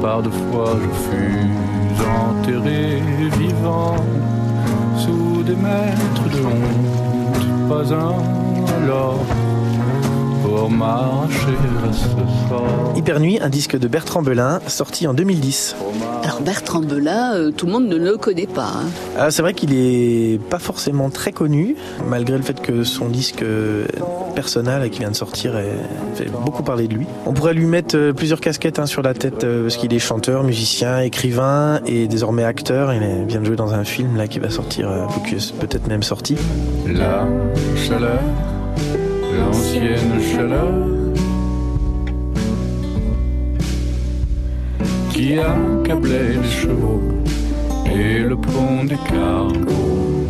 Par deux fois je fus enterré vivant sous des mètres de honte, pas un alors pour ce. Hyper Nuit, un disque de Bertrand Belin, sorti en 2010. Alors Bertrand Belin, euh, tout le monde ne le connaît pas. hein. Ah, c'est vrai qu'il est pas forcément très connu, malgré le fait que son disque euh, personnel qui vient de sortir fait beaucoup parler de lui. On pourrait lui mettre euh, plusieurs casquettes hein, sur la tête euh, parce qu'il est chanteur, musicien, écrivain et désormais acteur. Il vient de jouer dans un film là qui va sortir, ou qui est peut-être même sorti. La chaleur, l'ancienne chaleur qui accablait les chevaux et le pont des cargos.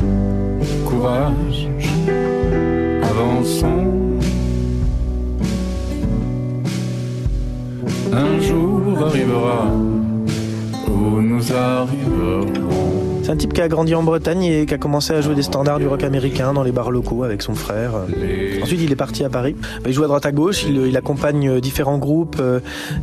Courage, avançons. Un jour arrivera où nous arriverons. C'est un type qui a grandi en Bretagne et qui a commencé à jouer des standards du rock américain dans les bars locaux avec son frère. Ensuite, il est parti à Paris. Il joue à droite à gauche. Il, il accompagne euh, différents groupes euh,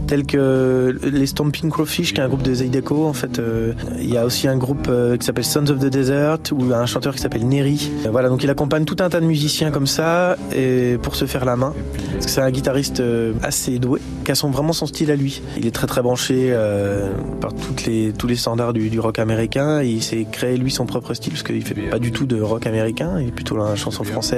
tels que les Stomping Crowfish, qui est un groupe de Zydeco. En fait, euh, il y a aussi un groupe euh, qui s'appelle Sons of the Desert ou un chanteur qui s'appelle Neri. Euh, Voilà, donc il accompagne tout un tas de musiciens comme ça et pour se faire la main. Parce que c'est un guitariste euh, assez doué, qui a son, vraiment son style à lui. Il est très très branché euh, par toutes les, tous les standards du, du rock américain. Et il s'est créé lui son propre style parce qu'il fait pas du tout de rock américain. Il est plutôt dans la chanson française.